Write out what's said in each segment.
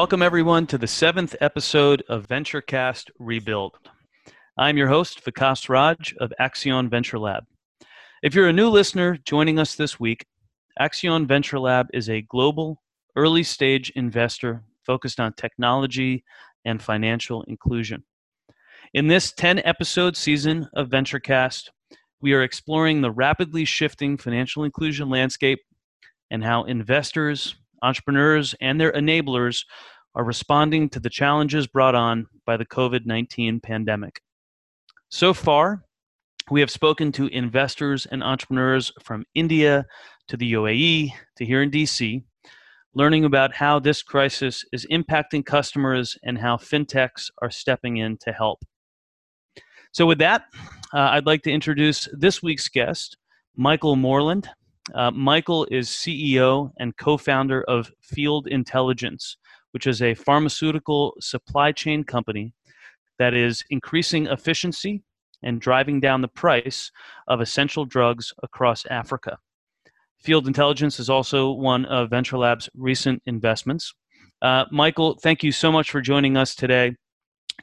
Welcome, everyone, to the seventh episode of VentureCast Rebuild. I'm your host, Vikas Raj of Accion Venture Lab. If you're a new listener joining us this week, Accion Venture Lab is a global, early stage investor focused on technology and financial inclusion. In this 10 episode season of VentureCast, we are exploring the rapidly shifting financial inclusion landscape and how investors, entrepreneurs, and their enablers are responding to the challenges brought on by the COVID 19 pandemic. So far, we have spoken to investors and entrepreneurs from India to the UAE to here in DC, learning about how this crisis is impacting customers and how fintechs are stepping in to help. So, with that, uh, I'd like to introduce this week's guest, Michael Moreland. Uh, Michael is CEO and co founder of Field Intelligence, which is a pharmaceutical supply chain company that is increasing efficiency and driving down the price of essential drugs across Africa. Field Intelligence is also one of Venture Lab's recent investments. Uh, Michael, thank you so much for joining us today.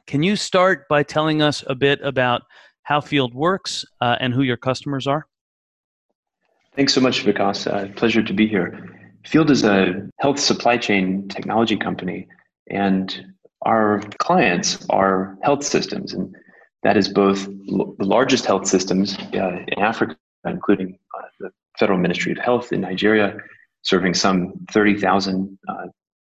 Can you start by telling us a bit about how Field works uh, and who your customers are? Thanks so much, Vikas. Uh, pleasure to be here. Field is a health supply chain technology company, and our clients are health systems, and that is both l- the largest health systems uh, in Africa, including uh, the Federal Ministry of Health in Nigeria, serving some 30,000 uh,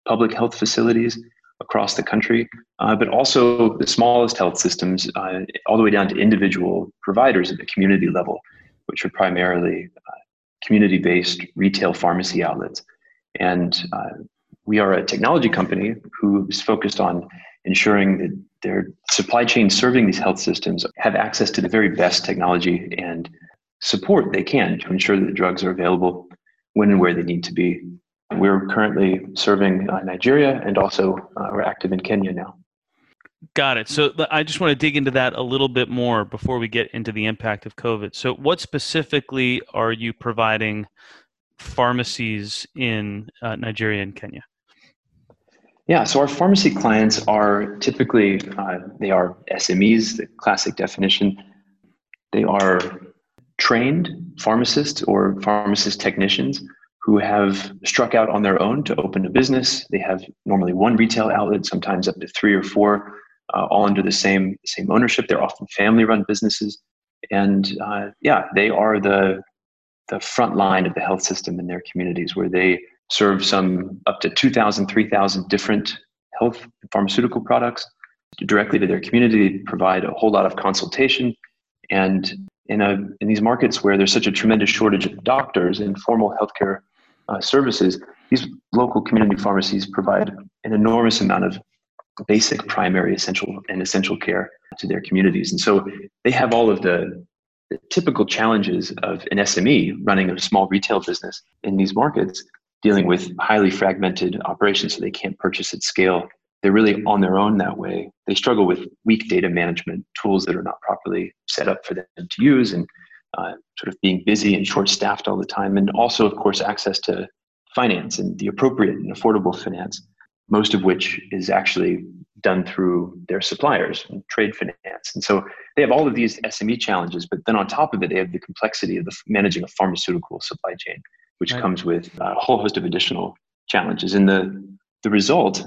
public health facilities across the country, uh, but also the smallest health systems, uh, all the way down to individual providers at the community level, which are primarily community based retail pharmacy outlets. And uh, we are a technology company who is focused on ensuring that their supply chain serving these health systems have access to the very best technology and support they can to ensure that the drugs are available when and where they need to be. We're currently serving uh, Nigeria and also uh, we're active in Kenya now. Got it. So I just want to dig into that a little bit more before we get into the impact of COVID. So, what specifically are you providing pharmacies in uh, Nigeria and Kenya? Yeah, so our pharmacy clients are typically uh, they are SMEs, the classic definition. They are trained pharmacists or pharmacist technicians who have struck out on their own to open a business. They have normally one retail outlet, sometimes up to three or four uh, all under the same same ownership. They're often family-run businesses, and uh, yeah, they are the the front line of the health system in their communities, where they serve some up to 2,000, 3,000 different health pharmaceutical products directly to their community. They provide a whole lot of consultation, and in a in these markets where there's such a tremendous shortage of doctors and formal healthcare uh, services, these local community pharmacies provide an enormous amount of basic primary essential and essential care to their communities. And so they have all of the, the typical challenges of an SME running a small retail business in these markets, dealing with highly fragmented operations so they can't purchase at scale. They're really on their own that way. They struggle with weak data management tools that are not properly set up for them to use and uh, sort of being busy and short staffed all the time. And also, of course, access to finance and the appropriate and affordable finance most of which is actually done through their suppliers and trade finance. And so they have all of these SME challenges, but then on top of it, they have the complexity of the, managing a pharmaceutical supply chain, which right. comes with a whole host of additional challenges. And the, the result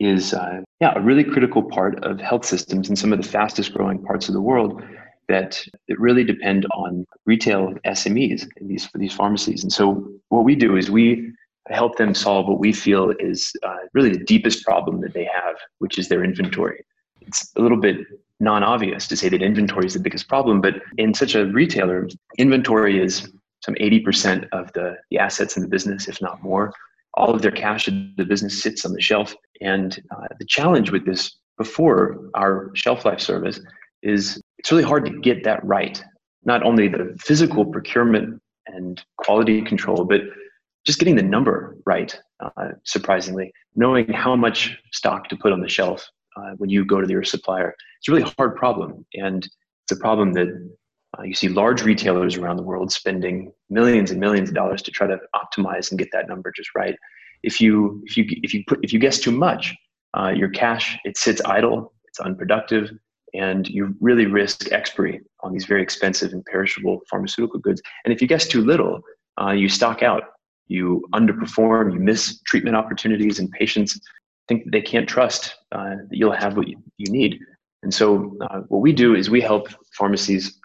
is, uh, yeah, a really critical part of health systems in some of the fastest growing parts of the world that, that really depend on retail SMEs in these, these pharmacies. And so what we do is we help them solve what we feel is uh, really the deepest problem that they have, which is their inventory. It's a little bit non obvious to say that inventory is the biggest problem, but in such a retailer, inventory is some 80% of the, the assets in the business, if not more. All of their cash in the business sits on the shelf. And uh, the challenge with this before our shelf life service is it's really hard to get that right. Not only the physical procurement and quality control, but just getting the number right, uh, surprisingly, knowing how much stock to put on the shelf uh, when you go to your supplier. It's a really hard problem. And it's a problem that uh, you see large retailers around the world spending millions and millions of dollars to try to optimize and get that number just right. If you if you if you put if you guess too much, uh, your cash, it sits idle, it's unproductive, and you really risk expiry on these very expensive and perishable pharmaceutical goods. And if you guess too little, uh, you stock out, you underperform, you miss treatment opportunities, and patients think they can't trust uh, that you'll have what you, you need. And so, uh, what we do is we help pharmacies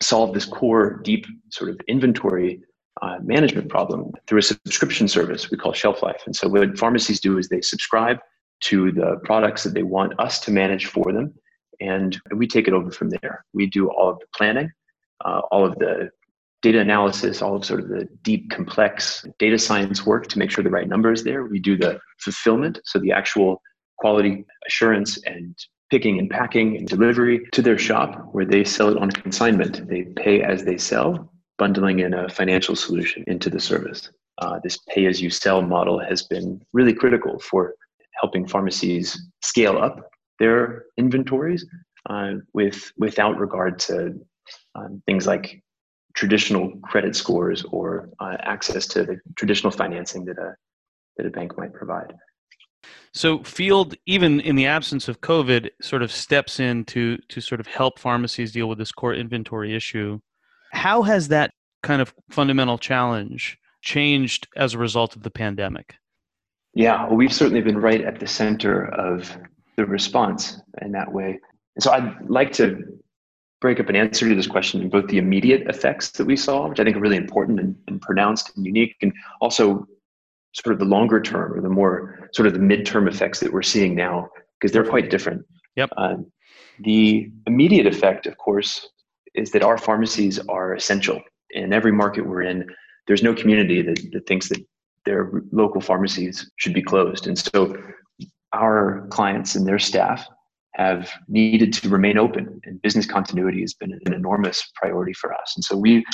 solve this core, deep sort of inventory uh, management problem through a subscription service we call Shelf Life. And so, what pharmacies do is they subscribe to the products that they want us to manage for them, and we take it over from there. We do all of the planning, uh, all of the data analysis, all of sort of the deep, complex data science work to make sure the right number is there. We do the fulfillment, so the actual quality assurance and picking and packing and delivery to their shop where they sell it on consignment. They pay as they sell, bundling in a financial solution into the service. Uh, this pay as you sell model has been really critical for helping pharmacies scale up their inventories uh, with without regard to um, things like traditional credit scores or uh, access to the traditional financing that a that a bank might provide. So Field, even in the absence of COVID, sort of steps in to to sort of help pharmacies deal with this core inventory issue. How has that kind of fundamental challenge changed as a result of the pandemic? Yeah, well, we've certainly been right at the center of the response in that way. And so I'd like to break up an answer to this question in both the immediate effects that we saw, which I think are really important and, and pronounced and unique, and also sort of the longer term or the more sort of the midterm effects that we're seeing now because they're quite different. Yep. Uh, the immediate effect, of course, is that our pharmacies are essential in every market we're in. There's no community that, that thinks that their local pharmacies should be closed, and so our clients and their staff have needed to remain open, and business continuity has been an enormous priority for us. And so we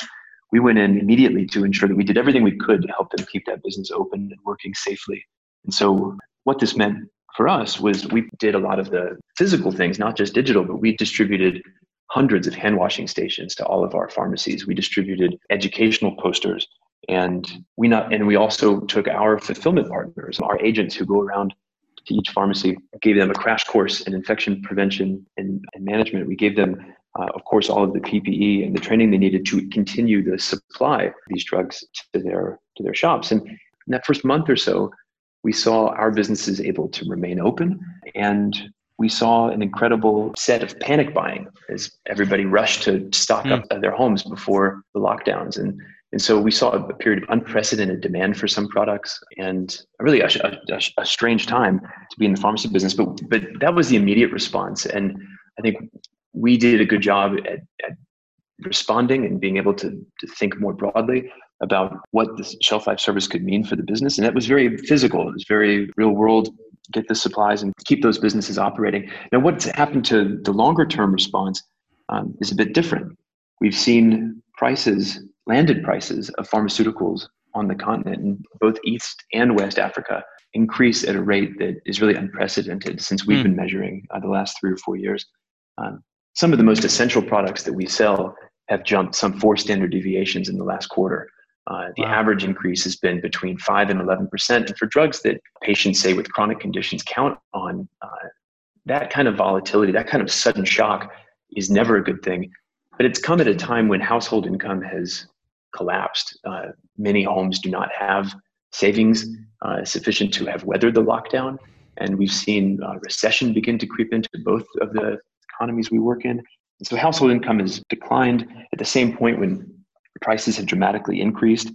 we went in immediately to ensure that we did everything we could to help them keep that business open and working safely. And so, what this meant for us was we did a lot of the physical things, not just digital, but we distributed hundreds of hand washing stations to all of our pharmacies. We distributed educational posters. And we not and we also took our fulfillment partners, our agents who go around to each pharmacy, gave them a crash course in infection prevention and, and management. We gave them uh, of course, all of the PPE and the training they needed to continue the supply of these drugs to their to their shops. And in that first month or so, we saw our businesses able to remain open, and we saw an incredible set of panic buying as everybody rushed to stock mm. up their homes before the lockdowns. And and so we saw a period of unprecedented demand for some products and really a, a, a, strange time to be in the pharmacy business. But, but that was the immediate response. And I think we did a good job at, at responding and being able to, to think more broadly about what the shelf life service could mean for the business. And that was very physical, it was very real world get the supplies and keep those businesses operating. Now, what's happened to the longer term response um, is a bit different. We've seen prices, landed prices of pharmaceuticals on the continent in both East and West Africa increase at a rate that is really unprecedented since we've mm. been measuring uh, the last three or four years. Um, some of the most essential products that we sell have jumped some four standard deviations in the last quarter. Uh, the wow. average increase has been between 5 and 11%. And for drugs that patients say with chronic conditions count on, uh, that kind of volatility, that kind of sudden shock is never a good thing. But it's come at a time when household income has collapsed. Uh, many homes do not have savings uh, sufficient to have weathered the lockdown. And we've seen uh, recession begin to creep into both of the economies we work in. And so household income has declined at the same point when prices have dramatically increased.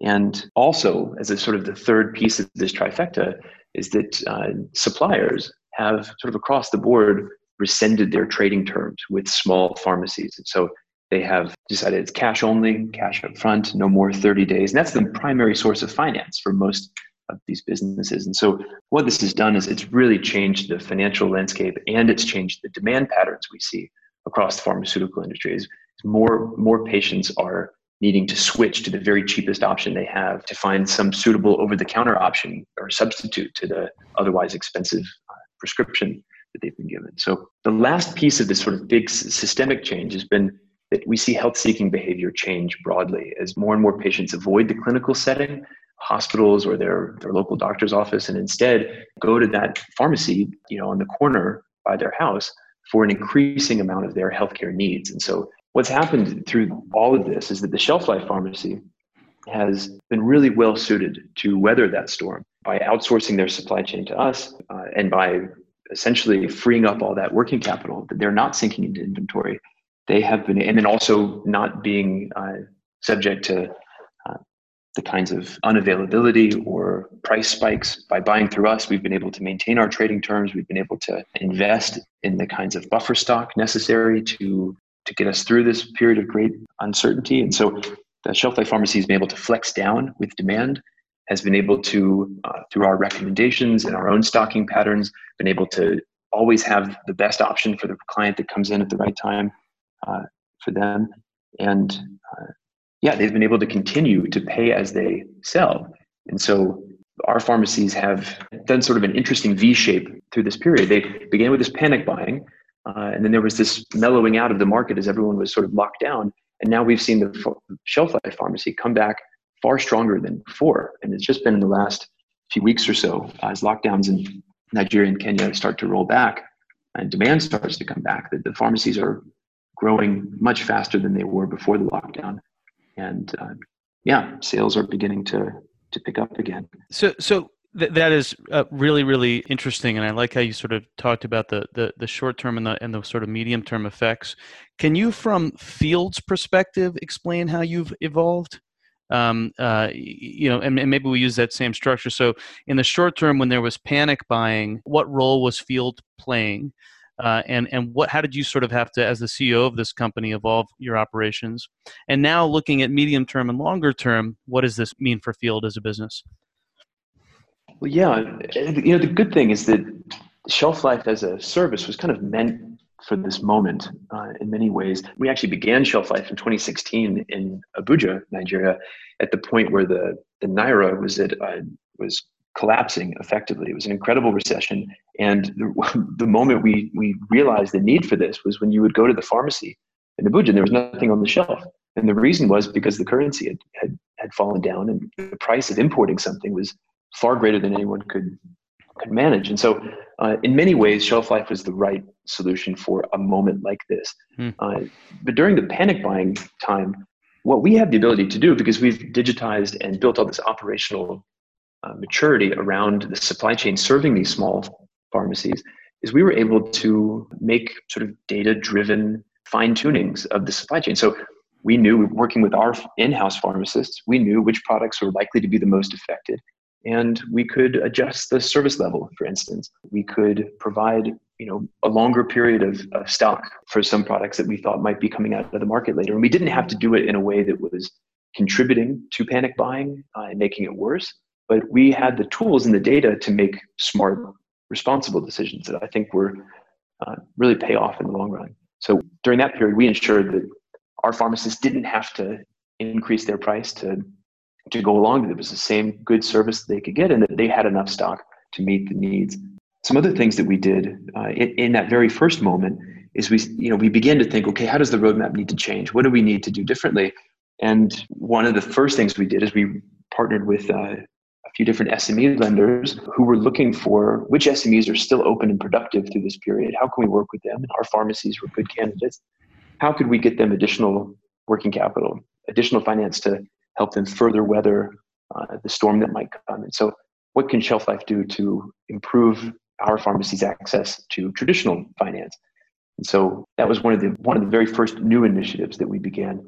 And also, as a sort of the third piece of this trifecta, is that uh, suppliers have sort of across the board rescinded their trading terms with small pharmacies. And so they have decided it's cash only, cash up front, no more 30 days. And that's the primary source of finance for most of these businesses. And so what this has done is it's really changed the financial landscape and it's changed the demand patterns we see across the pharmaceutical industries. More more patients are needing to switch to the very cheapest option they have to find some suitable over-the-counter option or substitute to the otherwise expensive uh, prescription that they've been given. So the last piece of this sort of big systemic change has been that we see health seeking behavior change broadly as more and more patients avoid the clinical setting hospitals or their, their local doctor's office and instead go to that pharmacy, you know, on the corner by their house for an increasing amount of their healthcare needs. And so what's happened through all of this is that the shelf life pharmacy has been really well suited to weather that storm by outsourcing their supply chain to us uh, and by essentially freeing up all that working capital that they're not sinking into inventory. They have been, and then also not being uh, subject to uh, the kinds of unavailability or price spikes. By buying through us, we've been able to maintain our trading terms. We've been able to invest in the kinds of buffer stock necessary to to get us through this period of great uncertainty. And so the shelf life pharmacy has been able to flex down with demand has been able to uh, through our recommendations and our own stocking patterns been able to always have the best option for the client that comes in at the right time uh, for them. And uh, yeah they've been able to continue to pay as they sell. And so our pharmacies have done sort of an interesting v shape through this period. They began with this panic buying uh, and then there was this mellowing out of the market as everyone was sort of locked down. And now we've seen the shelf life pharmacy come back far stronger than before. And it's just been in the last few weeks or so as lockdowns in Nigeria and Kenya start to roll back and demand starts to come back, that the pharmacies are growing much faster than they were before the lockdown. And uh, yeah, sales are beginning to to pick up again. So, so th- that is uh, really, really interesting, and I like how you sort of talked about the the, the short term and the and the sort of medium term effects. Can you, from Field's perspective, explain how you've evolved? um, uh, you know, and, and, maybe we use that same structure. So, in the short term, when there was panic buying, what role was Field playing, uh, and and what how did you sort of have to, as the CEO of this company, evolve your operations? And now, looking at medium term and longer term, what does this mean for Field as a business? Well, yeah, you know, the good thing is that shelf life as a service was kind of meant for this moment uh, in many ways. We actually began Shelf Life in 2016 in Abuja, Nigeria, at the point where the, the Naira was at, uh, was collapsing effectively. It was an incredible recession. And the, the moment we, we realized the need for this was when you would go to the pharmacy in Abuja and there was nothing on the shelf. And the reason was because the currency had, had, had fallen down and the price of importing something was far greater than anyone could could manage. And so, uh, in many ways, shelf life was the right solution for a moment like this. Hmm. Uh, but during the panic buying time, what we have the ability to do, because we've digitized and built all this operational uh, maturity around the supply chain serving these small pharmacies, is we were able to make sort of data driven fine tunings of the supply chain. So we knew working with our in-house pharmacists, we knew which products were likely to be the most affected and we could adjust the service level for instance. We could provide you know a longer period of, of, stock for some products that we thought might be coming out of the market later. And we didn't have to do it in a way that was contributing to panic buying uh, and making it worse but we had the tools and the data to make smart responsible decisions that i think were uh, really pay off in the long run so during that period we ensured that our pharmacists didn't have to increase their price to to go along with it. Was the same good service they could get, and that they had enough stock to meet the needs. Some other things that we did uh, in, in, that very first moment is we, you know, we began to think, okay, how does the roadmap need to change? What do we need to do differently? And one of the first things we did is we partnered with uh, few different SME lenders who were looking for which SMEs are still open and productive through this period. How can we work with them? And Our pharmacies were good candidates. How could we get them additional working capital, additional finance to help them further weather uh, the storm that might come. And so, what can Shelf Life do to improve our pharmacy's access to traditional finance? And so that was one of the one of the very first new initiatives that we began.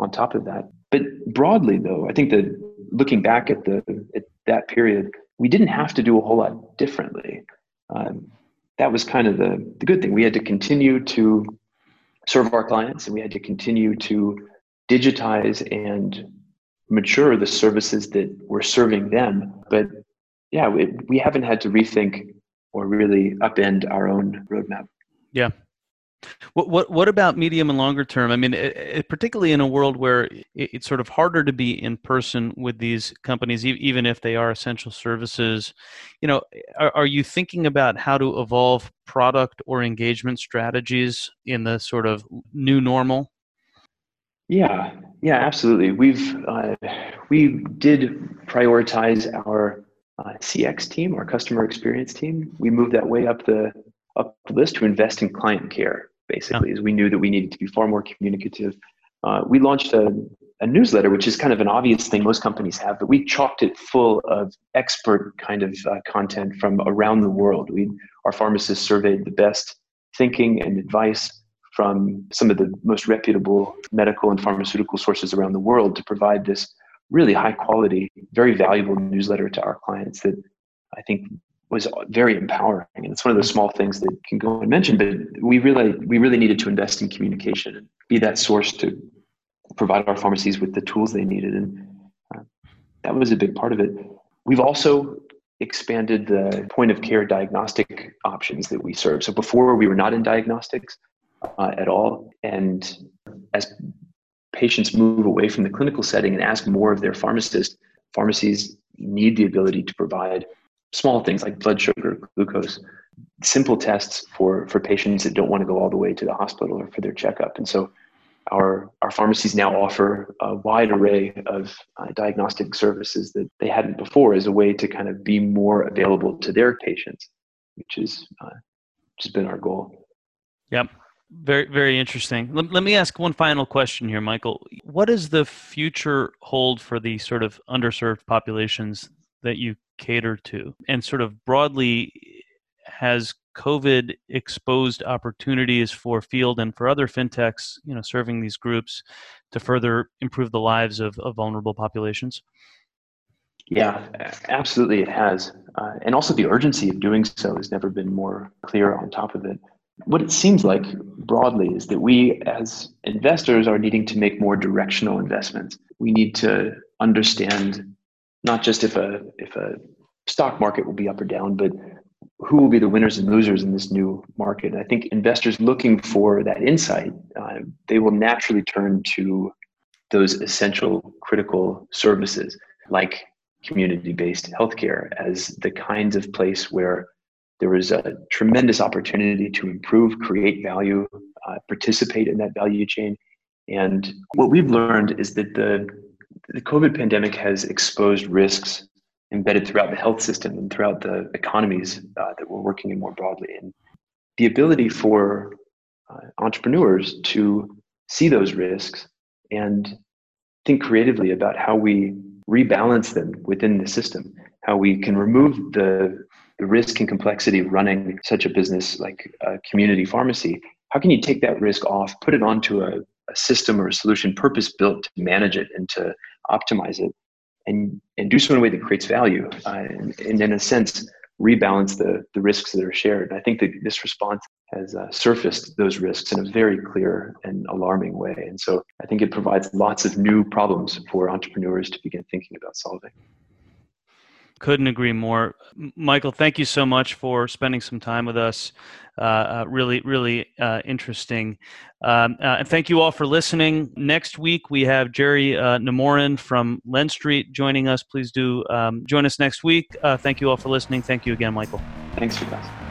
On top of that, but broadly though, I think that looking back at the at that period, we didn't have to do a whole lot differently. Um, that was kind of the the good thing. We had to continue to serve our clients, and we had to continue to digitize and mature the services that we're serving them. But yeah, we, we haven't had to rethink or really upend our own roadmap. Yeah. What what what about medium and longer term? I mean, it, it, particularly in a world where it, it's sort of harder to be in person with these companies, e- even if they are essential services. You know, are, are you thinking about how to evolve product or engagement strategies in the sort of new normal? Yeah, yeah, absolutely. We've uh, we did prioritize our uh, CX team, our customer experience team. We moved that way up the up the list to invest in client care, basically, as we knew that we needed to be far more communicative. Uh, we launched a, a newsletter, which is kind of an obvious thing most companies have, but we chalked it full of expert kind of uh, content from around the world. We, our pharmacists surveyed the best thinking and advice from some of the most reputable medical and pharmaceutical sources around the world to provide this really high quality, very valuable newsletter to our clients that I think was very empowering. And it's one of those small things that can go unmentioned, but we really we really needed to invest in communication and be that source to provide our pharmacies with the tools they needed. And uh, that was a big part of it. We've also expanded the point of care diagnostic options that we serve. So before we were not in diagnostics, uh, at all. And as patients move away from the clinical setting and ask more of their pharmacist, pharmacies need the ability to provide small things like blood sugar, glucose, simple tests for, for patients that don't want to go all the way to the hospital or for their checkup. And so our, our pharmacies now offer a wide array of uh, diagnostic services that they hadn't before as a way to kind of be more available to their patients, which is uh, which has been our goal. Yep. Very, very interesting. Let, let me ask one final question here, Michael. What does the future hold for the sort of underserved populations that you cater to? And sort of broadly, has COVID exposed opportunities for Field and for other fintechs, you know, serving these groups to further improve the lives of, of vulnerable populations? Yeah, absolutely, it has. Uh, and also, the urgency of doing so has never been more clear on top of it what it seems like broadly is that we as investors are needing to make more directional investments. We need to understand not just if a if a stock market will be up or down, but who will be the winners and losers in this new market. I think investors looking for that insight, uh, they will naturally turn to those essential critical services like community-based healthcare as the kinds of place where there is a tremendous opportunity to improve, create value, uh, participate in that value chain. And what we've learned is that the, the COVID pandemic has exposed risks embedded throughout the health system and throughout the economies uh, that we're working in more broadly. And the ability for uh, entrepreneurs to see those risks and think creatively about how we rebalance them within the system, how we can remove the the risk and complexity of running such a business like a community pharmacy, how can you take that risk off, put it onto a, a system or a solution purpose built to manage it and to optimize it, and, and do so in a way that creates value, uh, and, and, in a sense, rebalance the, the risks that are shared. I think that this response has uh, surfaced those risks in a very clear and alarming way. And so I think it provides lots of new problems for entrepreneurs to begin thinking about solving. Couldn't agree more. Michael, thank you so much for spending some time with us. Uh, uh, really, really uh, interesting. Um, uh, and thank you all for listening. Next week, we have Jerry uh, Namorin from Len Street joining us. Please do um, join us next week. Uh, thank you all for listening. Thank you again, Michael. Thanks, you guys.